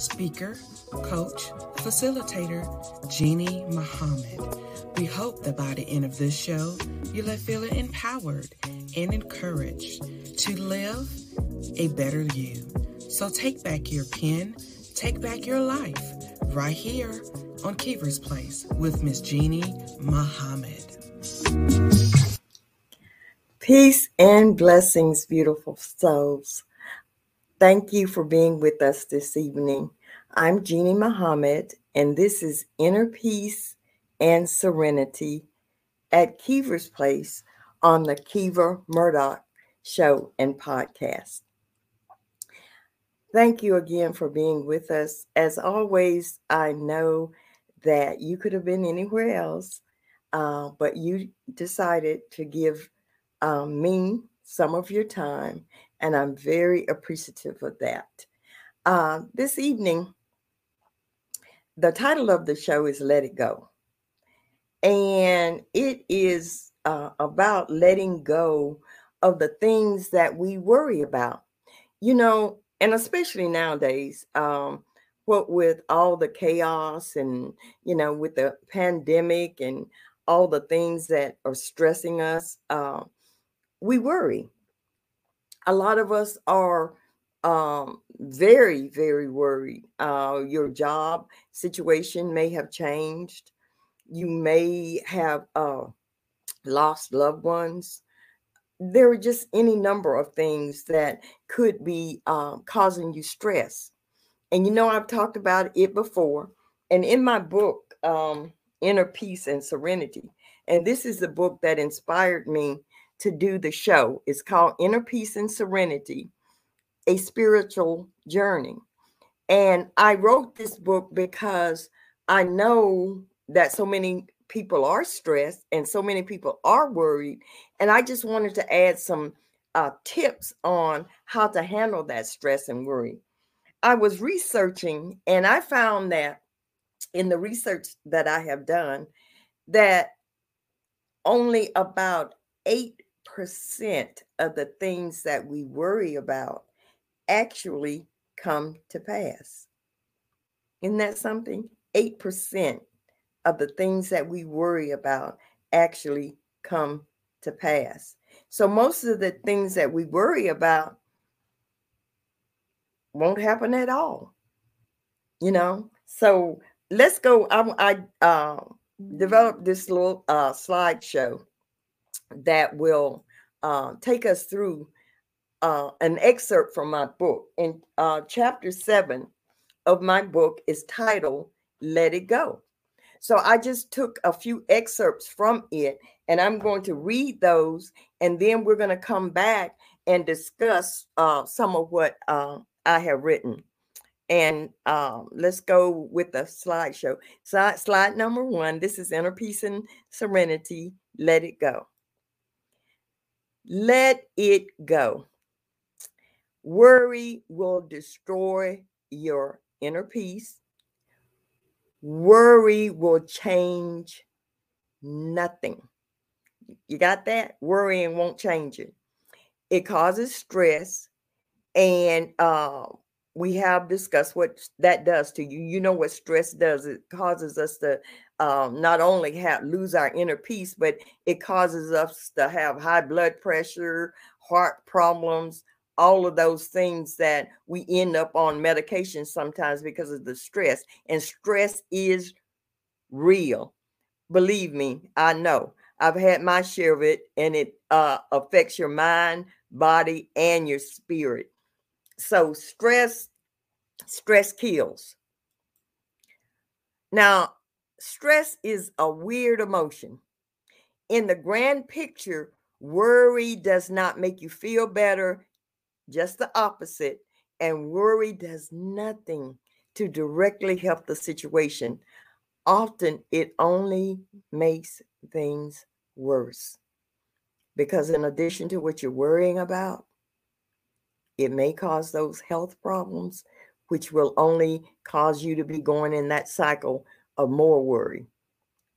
speaker, coach, facilitator, Jeannie Muhammad. We hope that by the end of this show, you'll have feeling empowered and encouraged to live a better you. So take back your pen, take back your life, right here on Keever's Place with Miss Jeannie Muhammad. Peace and blessings, beautiful souls. Thank you for being with us this evening. I'm Jeannie Muhammad, and this is Inner Peace and Serenity at Keever's Place on the Keever Murdoch Show and Podcast. Thank you again for being with us. As always, I know that you could have been anywhere else, uh, but you decided to give um, me some of your time, and I'm very appreciative of that. Uh, this evening, the title of the show is Let It Go. And it is uh, about letting go of the things that we worry about. You know, and especially nowadays, um, what with all the chaos and, you know, with the pandemic and all the things that are stressing us, uh, we worry. A lot of us are um, very, very worried. Uh, your job situation may have changed. You may have uh, lost loved ones. There are just any number of things that could be um, causing you stress. And you know, I've talked about it before. And in my book, um, Inner Peace and Serenity, and this is the book that inspired me to do the show. It's called Inner Peace and Serenity A Spiritual Journey. And I wrote this book because I know that so many people are stressed and so many people are worried. And I just wanted to add some uh, tips on how to handle that stress and worry. I was researching and I found that in the research that I have done, that only about 8% of the things that we worry about actually come to pass. Isn't that something? 8% of the things that we worry about actually come to pass. So most of the things that we worry about won't happen at all. You know? So let's go. I, I uh, developed this little uh, slideshow that will uh, take us through uh, an excerpt from my book. And uh, chapter seven of my book is titled Let It Go. So I just took a few excerpts from it and I'm going to read those. And then we're going to come back and discuss uh, some of what uh, I have written. And um, let's go with the slideshow. Slide, slide number one. This is Inner Peace and Serenity. Let it go. Let it go. Worry will destroy your inner peace. Worry will change nothing. You got that? Worrying won't change it. It causes stress. And uh, we have discussed what that does to you. You know what stress does. It causes us to um, not only have lose our inner peace, but it causes us to have high blood pressure, heart problems, all of those things that we end up on medication sometimes because of the stress. And stress is real. Believe me, I know. I've had my share of it, and it uh, affects your mind, body, and your spirit. So stress, stress kills. Now, stress is a weird emotion. In the grand picture, worry does not make you feel better, just the opposite. And worry does nothing to directly help the situation. Often it only makes things worse. Because in addition to what you're worrying about, it may cause those health problems, which will only cause you to be going in that cycle of more worry.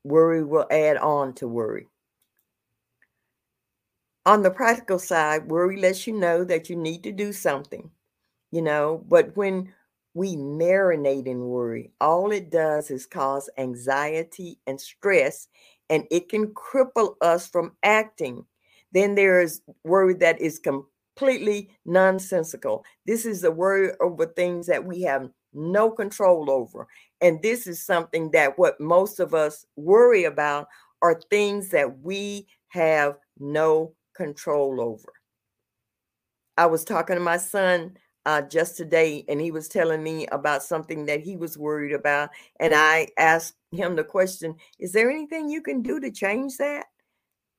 Worry will add on to worry. On the practical side, worry lets you know that you need to do something, you know, but when we marinate in worry, all it does is cause anxiety and stress, and it can cripple us from acting. Then there's worry that is completely nonsensical. This is the worry over things that we have no control over. And this is something that what most of us worry about are things that we have no control over. I was talking to my son uh, just today, and he was telling me about something that he was worried about. And I asked him the question, Is there anything you can do to change that?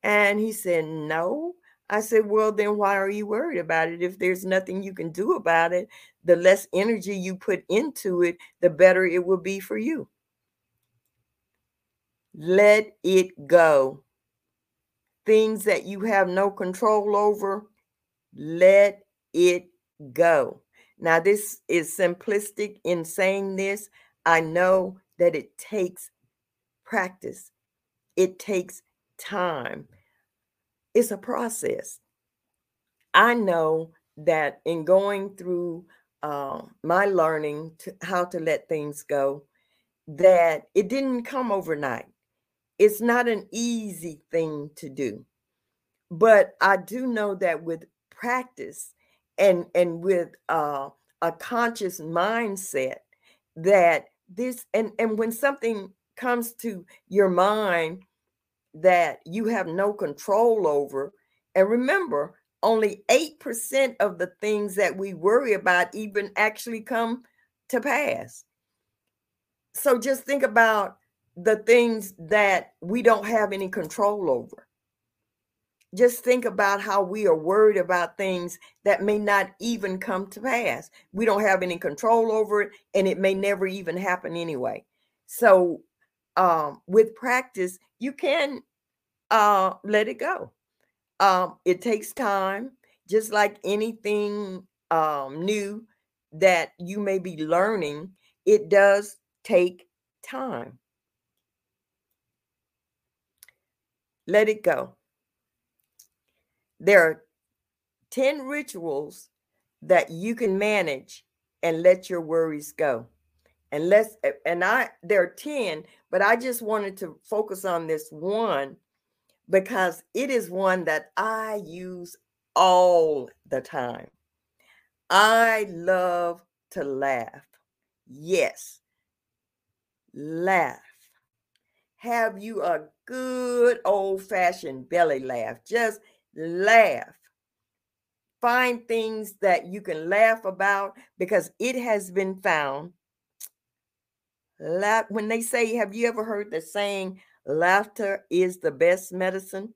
And he said, No. I said, Well, then why are you worried about it? If there's nothing you can do about it, the less energy you put into it, the better it will be for you. Let it go. Things that you have no control over, let it go. Now, this is simplistic in saying this. I know that it takes practice, it takes time. It's a process. I know that in going through uh, my learning to how to let things go, that it didn't come overnight. It's not an easy thing to do. But I do know that with practice and and with uh, a conscious mindset that this and and when something comes to your mind that you have no control over and remember only 8% of the things that we worry about even actually come to pass so just think about the things that we don't have any control over just think about how we are worried about things that may not even come to pass. We don't have any control over it, and it may never even happen anyway. So, um, with practice, you can uh, let it go. Um, it takes time, just like anything um, new that you may be learning, it does take time. Let it go there are 10 rituals that you can manage and let your worries go. And let's and I there are 10, but I just wanted to focus on this one because it is one that I use all the time. I love to laugh. Yes. Laugh. Have you a good old fashioned belly laugh. Just laugh. Find things that you can laugh about because it has been found. Laugh. When they say, Have you ever heard the saying, laughter is the best medicine?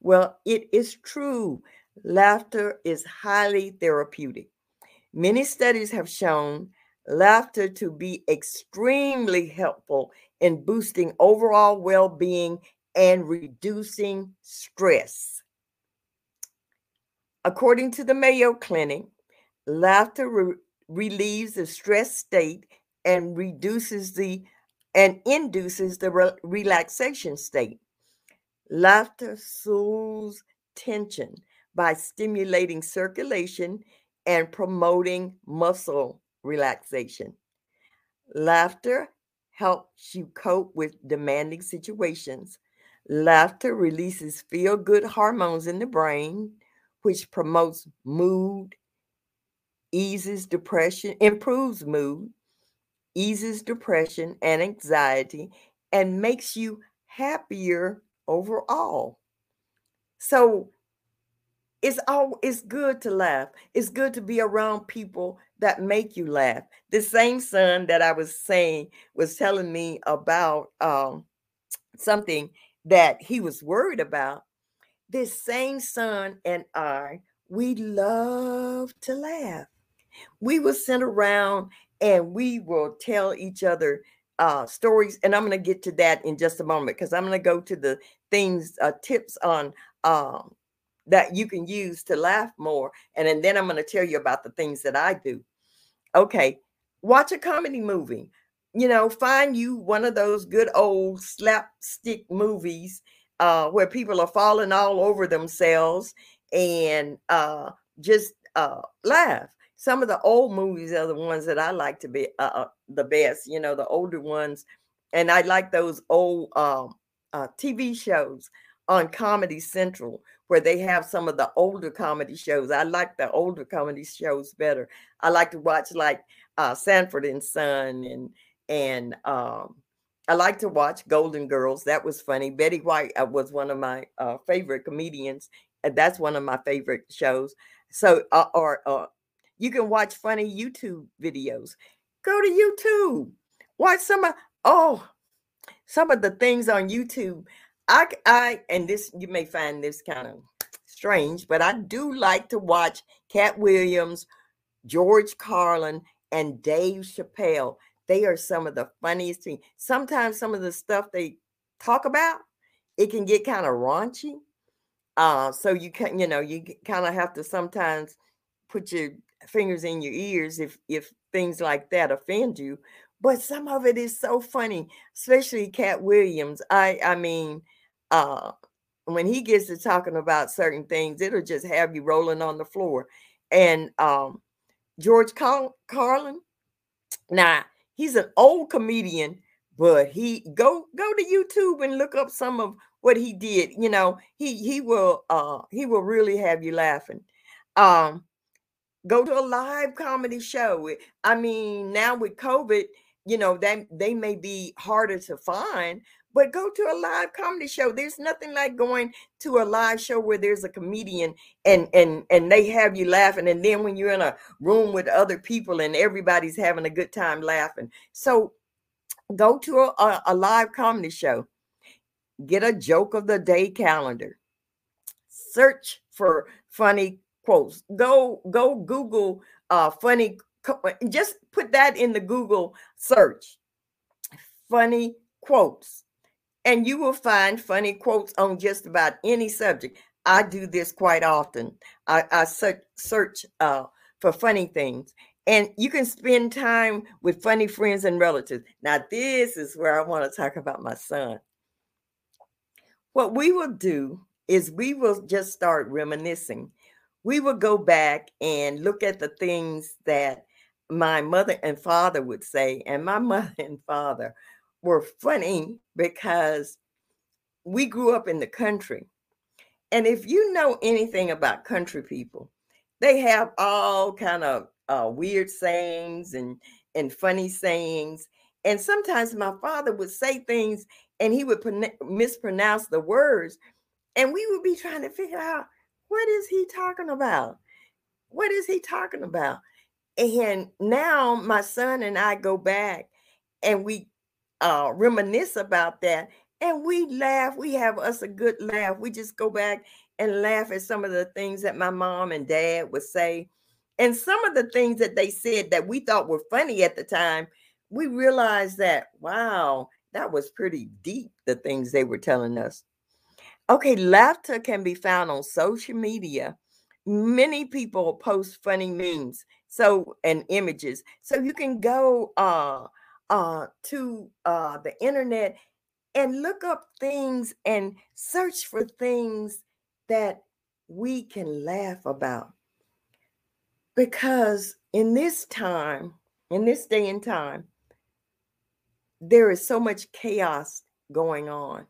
Well, it is true. Laughter is highly therapeutic. Many studies have shown laughter to be extremely helpful in boosting overall well being and reducing stress. According to the Mayo Clinic, laughter re- relieves the stress state and reduces the and induces the re- relaxation state. Laughter soothes tension by stimulating circulation and promoting muscle relaxation. Laughter helps you cope with demanding situations. Laughter releases feel good hormones in the brain, which promotes mood, eases depression, improves mood, eases depression and anxiety, and makes you happier overall. So it's all it's good to laugh. It's good to be around people that make you laugh. The same son that I was saying was telling me about um, something that he was worried about this same son and I, we love to laugh. We will sit around and we will tell each other uh, stories. And I'm going to get to that in just a moment because I'm going to go to the things, uh, tips on um, that you can use to laugh more. And, and then I'm going to tell you about the things that I do. Okay. Watch a comedy movie. You know, find you one of those good old slapstick movies uh, where people are falling all over themselves and uh, just uh, laugh. Some of the old movies are the ones that I like to be uh, uh the best. You know, the older ones, and I like those old um, uh, TV shows on Comedy Central where they have some of the older comedy shows. I like the older comedy shows better. I like to watch like uh, Sanford and Son and and um, I like to watch Golden Girls. That was funny. Betty White uh, was one of my uh, favorite comedians. And that's one of my favorite shows. So, or you can watch funny YouTube videos. Go to YouTube. Watch some of oh, some of the things on YouTube. I, I, and this you may find this kind of strange, but I do like to watch Katt Williams, George Carlin, and Dave Chappelle. They are some of the funniest things. Sometimes some of the stuff they talk about, it can get kind of raunchy. Uh, so you can, you know, you kind of have to sometimes put your fingers in your ears if if things like that offend you. But some of it is so funny, especially Katt Williams. I I mean, uh, when he gets to talking about certain things, it'll just have you rolling on the floor. And um, George Car- Carlin, now he's an old comedian, but he go go to YouTube and look up some of what he did. You know, he he will uh he will really have you laughing. Um, go to a live comedy show. I mean, now with COVID, you know, that they may be harder to find, but go to a live comedy show. There's nothing like going to a live show where there's a comedian and and and they have you laughing and then when you're in a room with other people and everybody's having a good time laughing. So go to a, a live comedy show. Get a joke of the day calendar. Search for funny quotes go go google uh funny just put that in the google search funny quotes and you will find funny quotes on just about any subject. I do this quite often. I, I search, search uh, for funny things. And you can spend time with funny friends and relatives. Now, this is where I want to talk about my son. What we will do is we will just start reminiscing. We would go back and look at the things that my mother and father would say. And my mother and father were funny because we grew up in the country. And if you know anything about country people, they have all kind of uh, weird sayings and and funny sayings. And sometimes my father would say things and he would mispronounce the words, and we would be trying to figure out what is he talking about? What is he talking about? And now my son and I go back and we uh, reminisce about that and we laugh. We have us a good laugh. We just go back and laugh at some of the things that my mom and dad would say. And some of the things that they said that we thought were funny at the time, we realized that, wow, that was pretty deep, the things they were telling us. Okay, laughter can be found on social media. Many people post funny memes so and images. So you can go uh uh, to uh, the internet and look up things and search for things that we can laugh about. Because in this time, in this day and time, there is so much chaos going on.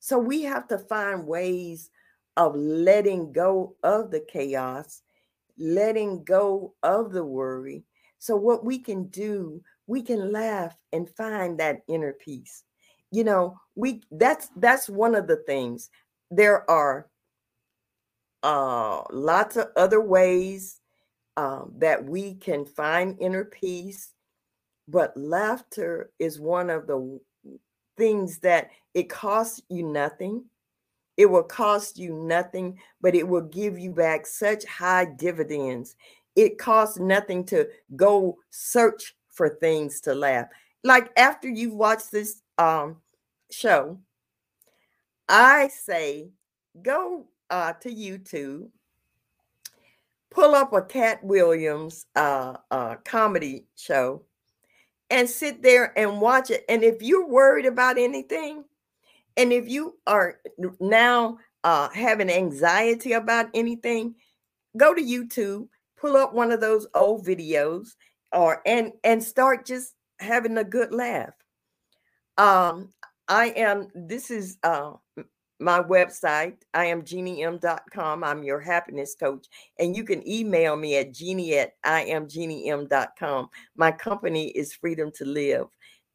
So we have to find ways of letting go of the chaos, letting go of the worry. So, what we can do we can laugh and find that inner peace you know we that's that's one of the things there are uh lots of other ways um, that we can find inner peace but laughter is one of the things that it costs you nothing it will cost you nothing but it will give you back such high dividends it costs nothing to go search for things to laugh. Like after you've watched this um show, I say go uh to YouTube, pull up a Katt Williams uh, uh comedy show and sit there and watch it. And if you're worried about anything, and if you are now uh having anxiety about anything, go to YouTube pull up one of those old videos or and and start just having a good laugh. Um, I am this is uh my website. I am jeannym.com. I'm your happiness coach. And you can email me at jeannie at iamjeannym.com. My company is Freedom to Live.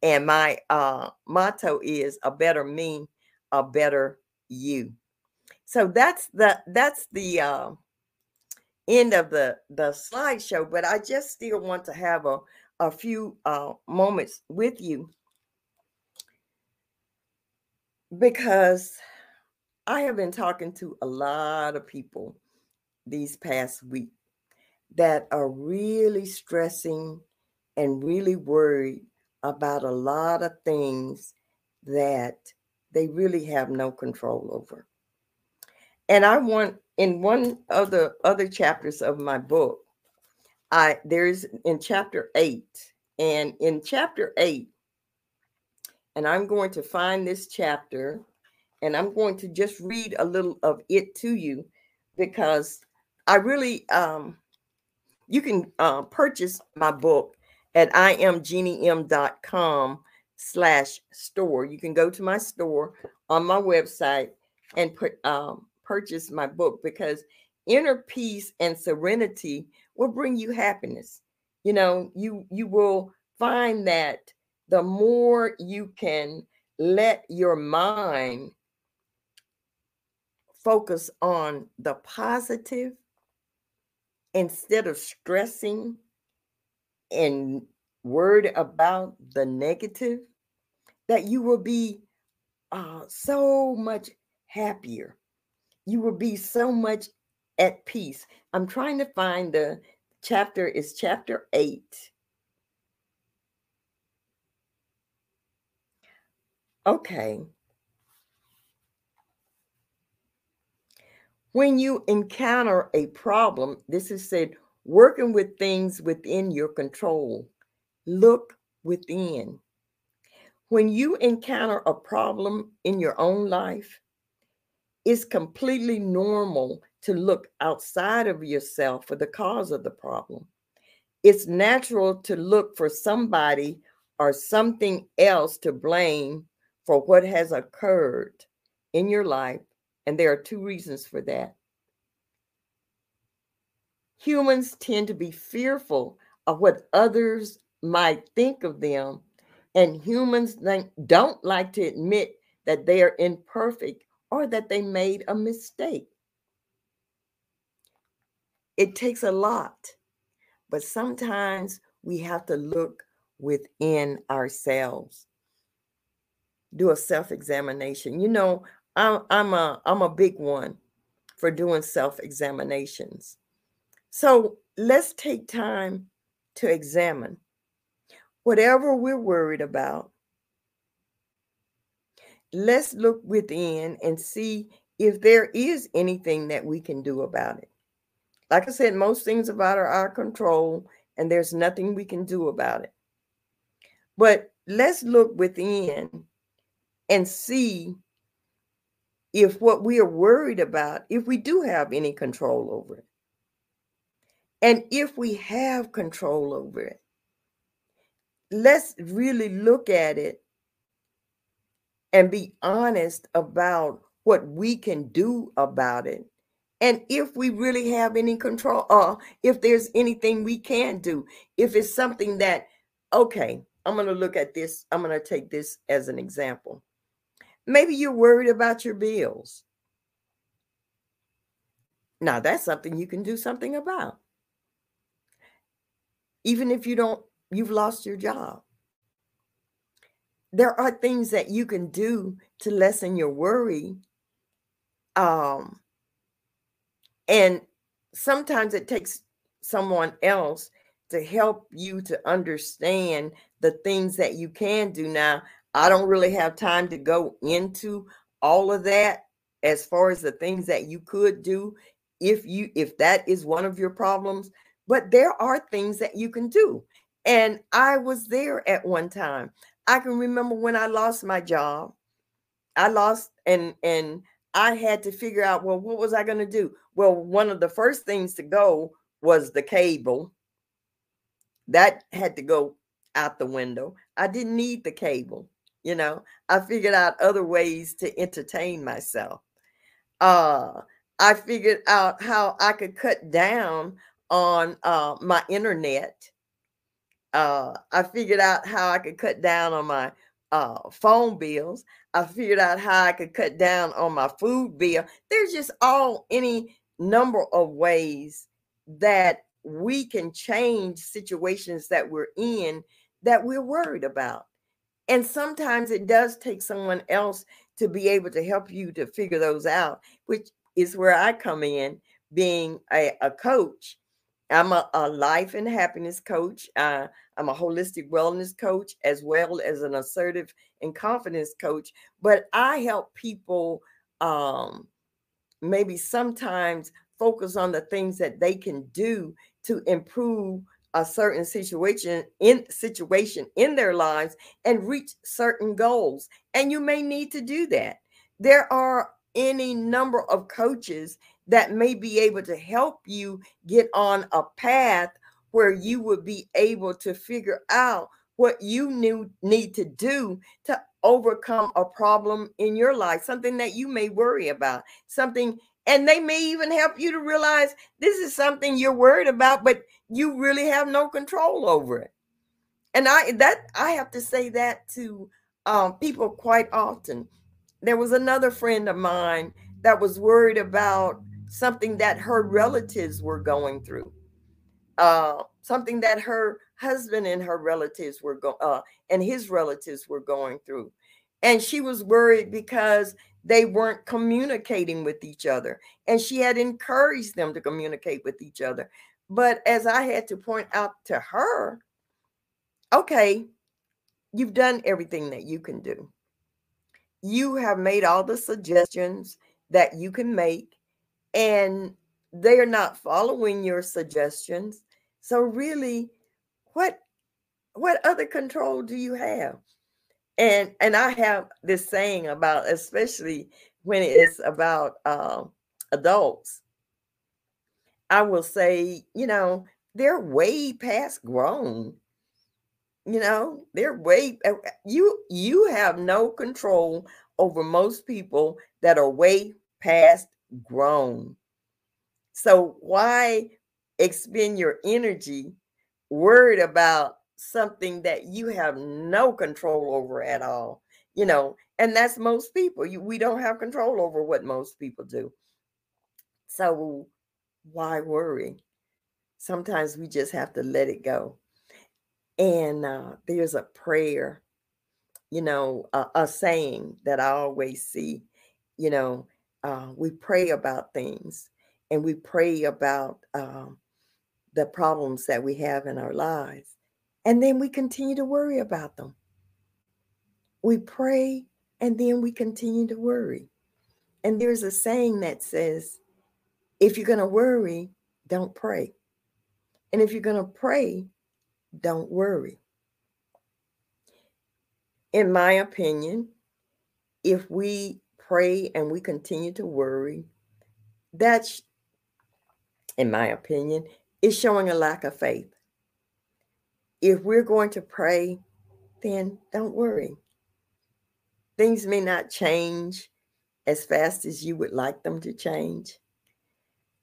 And my uh, motto is a better me, a better you. So that's the that's the uh, end of the the slideshow. But I just still want to have a a few uh, moments with you because I have been talking to a lot of people these past week that are really stressing and really worried about a lot of things that they really have no control over. And I want in one of the other chapters of my book, I there's in chapter 8 and in chapter 8 and I'm going to find this chapter and I'm going to just read a little of it to you because I really um you can uh, purchase my book at iamjeannym.com slash store. You can go to my store on my website and put um, purchase my book because inner peace and serenity will bring you happiness. You know, you you will find that the more you can let your mind focus on the positive instead of stressing and worried about the negative, that you will be uh, so much happier. You will be so much at peace. I'm trying to find the chapter, is chapter eight. Okay. When you encounter a problem, this is said, working with things within your control, look within. When you encounter a problem in your own life, it's completely normal to look outside of yourself for the cause of the problem. It's natural to look for somebody or something else to blame for what has occurred in your life and there are two reasons for that. Humans tend to be fearful of what others might think of them, and humans don't like to admit that they are imperfect or that they made a mistake. It takes a lot, but sometimes we have to look within ourselves, do a self examination. You know, I'm a I'm a big one for doing self-examinations. So let's take time to examine whatever we're worried about. Let's look within and see if there is anything that we can do about it. Like I said, most things about are our control, and there's nothing we can do about it. But let's look within and see if what we are worried about, if we do have any control over it. And if we have control over it, let's really look at it and be honest about what we can do about it. And if we really have any control, or if there's anything we can do, if it's something that, okay, I'm going to look at this, I'm going to take this as an example. Maybe you're worried about your bills. Now, that's something you can do something about. Even if you don't, you've lost your job. There are things that you can do to lessen your worry. Um, and sometimes it takes someone else to help you to understand the things that you can do. Now, I don't really have time to go into all of that as far as the things that you could do if you if that is one of your problems, but there are things that you can do. And I was there at one time. I can remember when I lost my job. I lost and and I had to figure out well what was I going to do? Well, one of the first things to go was the cable. That had to go out the window. I didn't need the cable. You know, I figured out other ways to entertain myself. Uh, I figured out how I could cut down on uh, my internet. Uh, I figured out how I could cut down on my uh, phone bills. I figured out how I could cut down on my food bill. There's just all any number of ways that we can change situations that we're in that we're worried about. And sometimes it does take someone else to be able to help you to figure those out, which is where I come in being a, a coach. I'm a, a, life and happiness coach. Uh, I'm a holistic wellness coach as well as an assertive and confidence coach. But I help people um, maybe sometimes focus on the things that they can do to improve a certain situation in situation in their lives and reach certain goals and you may need to do that. There are any number of coaches that may be able to help you get on a path where you would be able to figure out what you new, need to do to overcome a problem in your life something that you may worry about something and they may even help you to realize this is something you're worried about but you really have no control over it. And i that i have to say that to um, people quite often. There was another friend of mine that was worried about something that her relatives were going through. Uh, something that her husband and her relatives were going uh, and his relatives were going through. And she was worried because they weren't communicating with each other. And she had encouraged them to communicate with each other. But as I had to point out to her, okay, you've done everything that you can do. You have made all the suggestions that you can make, and they are not following your suggestions. So really, what what other control do you have? And and i have this saying about especially when it's about um, adults. I will say you know they're way past grown. You know they're way uh, uh, you you have no control over most people that are way past grown. So why expend your energy worried about something that you have no control over at all you know and that's most people you, we don't have control over what most people do. So why worry? Sometimes we just have to let it go. And uh, there's a prayer you know a, a saying that i always see you know uh, we pray about things and we pray about um, the problems that we have in our lives and then we continue to worry about them. We pray and then we continue to worry. And there's a saying that says, if you're going to worry, don't pray. And if you're going to pray, don't worry. In my opinion, if we pray and we continue to worry, that's, in my opinion, is showing a lack of faith if we're going to pray, then don't worry. Things may not change as fast as you would like them to change.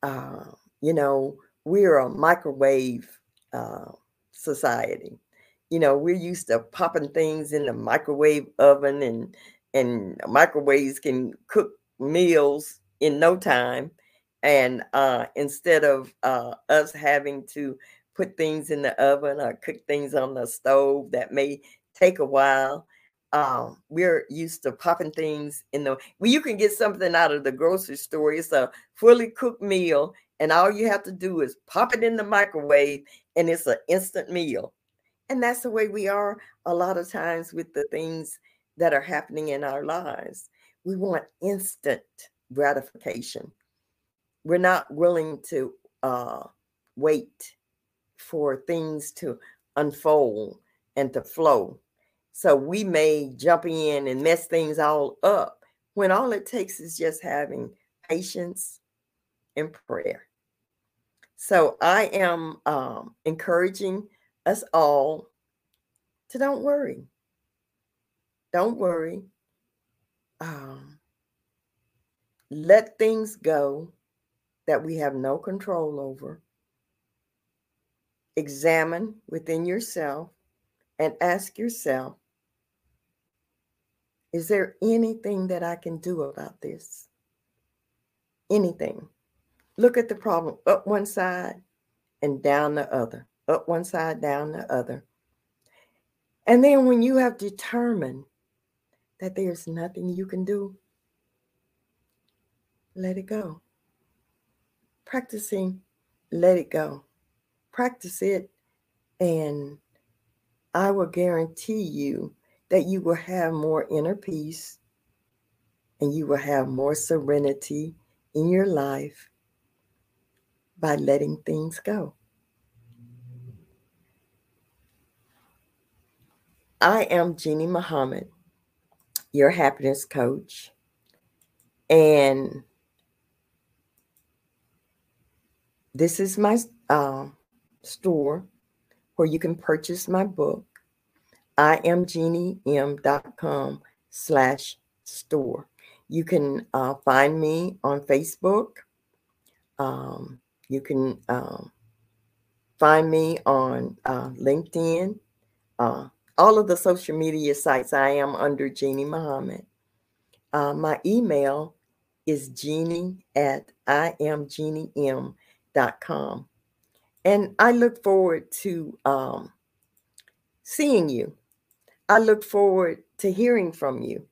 Uh, you know, we're a microwave uh, society. You know, we're used to popping things in the microwave oven, and and microwaves can cook meals in no time. And uh, instead of uh, us having to put things in the oven or cook things on the stove that may take a while. Um, we're used to popping things in the well, you can get something out of the grocery store. It's a fully cooked meal, and all you have to do is pop it in the microwave, and it's an instant meal. And that's the way we are a lot of times with the things that are happening in our lives. We want instant gratification. We're not willing to uh, wait for things to unfold and to flow. So we may jump in and mess things all up when all it takes is just having patience and prayer. So I am um, encouraging us all to don't worry. Don't worry. Um, let things go that we have no control over. Examine within yourself and ask yourself Is there anything that I can do about this? Anything. Look at the problem up one side and down the other, up one side, down the other. And then when you have determined that there's nothing you can do, let it go. Practicing, let it go. Practice it, and I will guarantee you that you will have more inner peace and you will have more serenity in your life by letting things go. I am Jeannie Muhammad, your happiness coach. And this is my uh, store where you can purchase my book. I am jeannie.m.com slash store. You can uh, find me on Facebook. Um, you can um, find me on uh, LinkedIn. Uh, all of the social media sites, I am under Jeannie Muhammad. Uh, my email is jeannie at imjeannie.m.com. And I look forward to um, seeing you. I look forward to hearing from you.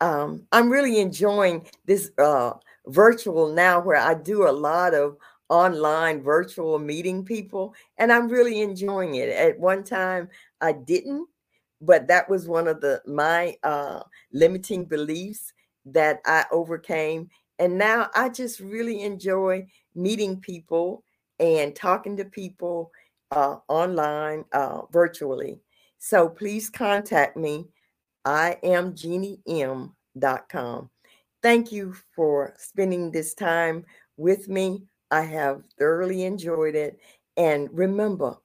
Um, I'm really enjoying this uh, virtual now where I do a lot of online virtual meeting people, and I'm really enjoying it. At one time, I didn't but that was one of the my uh, limiting beliefs that I overcame. And now I just really enjoy meeting people and talking to people uh, online, uh, virtually. So please contact me. I am jeannie.m.com. Thank you for spending this time with me. I have thoroughly enjoyed it. And remember,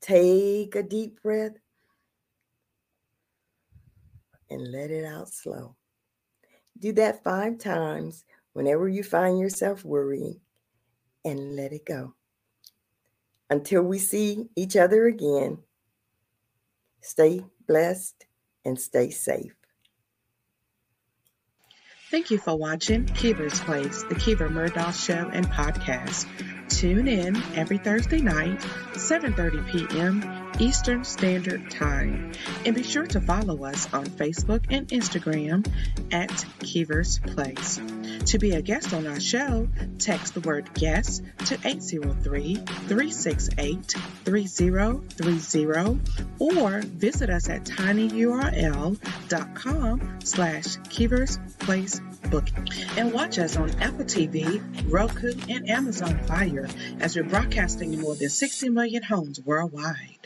take a deep breath and let it out slow. Do that five times whenever you find yourself worrying and let it go. Until we see each other again, stay blessed and stay safe. Thank you for watching Kiva's Place, the Kiva Murdoch Show and podcast. Tune in every Thursday night, 7:30 p.m. Eastern Standard Time. And be sure to follow us on Facebook and Instagram at Keever's Place. To be a guest on our show, text the word guest to 803-368-3030 or visit us at tinyurl.com slash Keever's Place Booking. And watch us on Apple TV, Roku, and Amazon Fire as we're broadcasting in more than 60 million homes worldwide.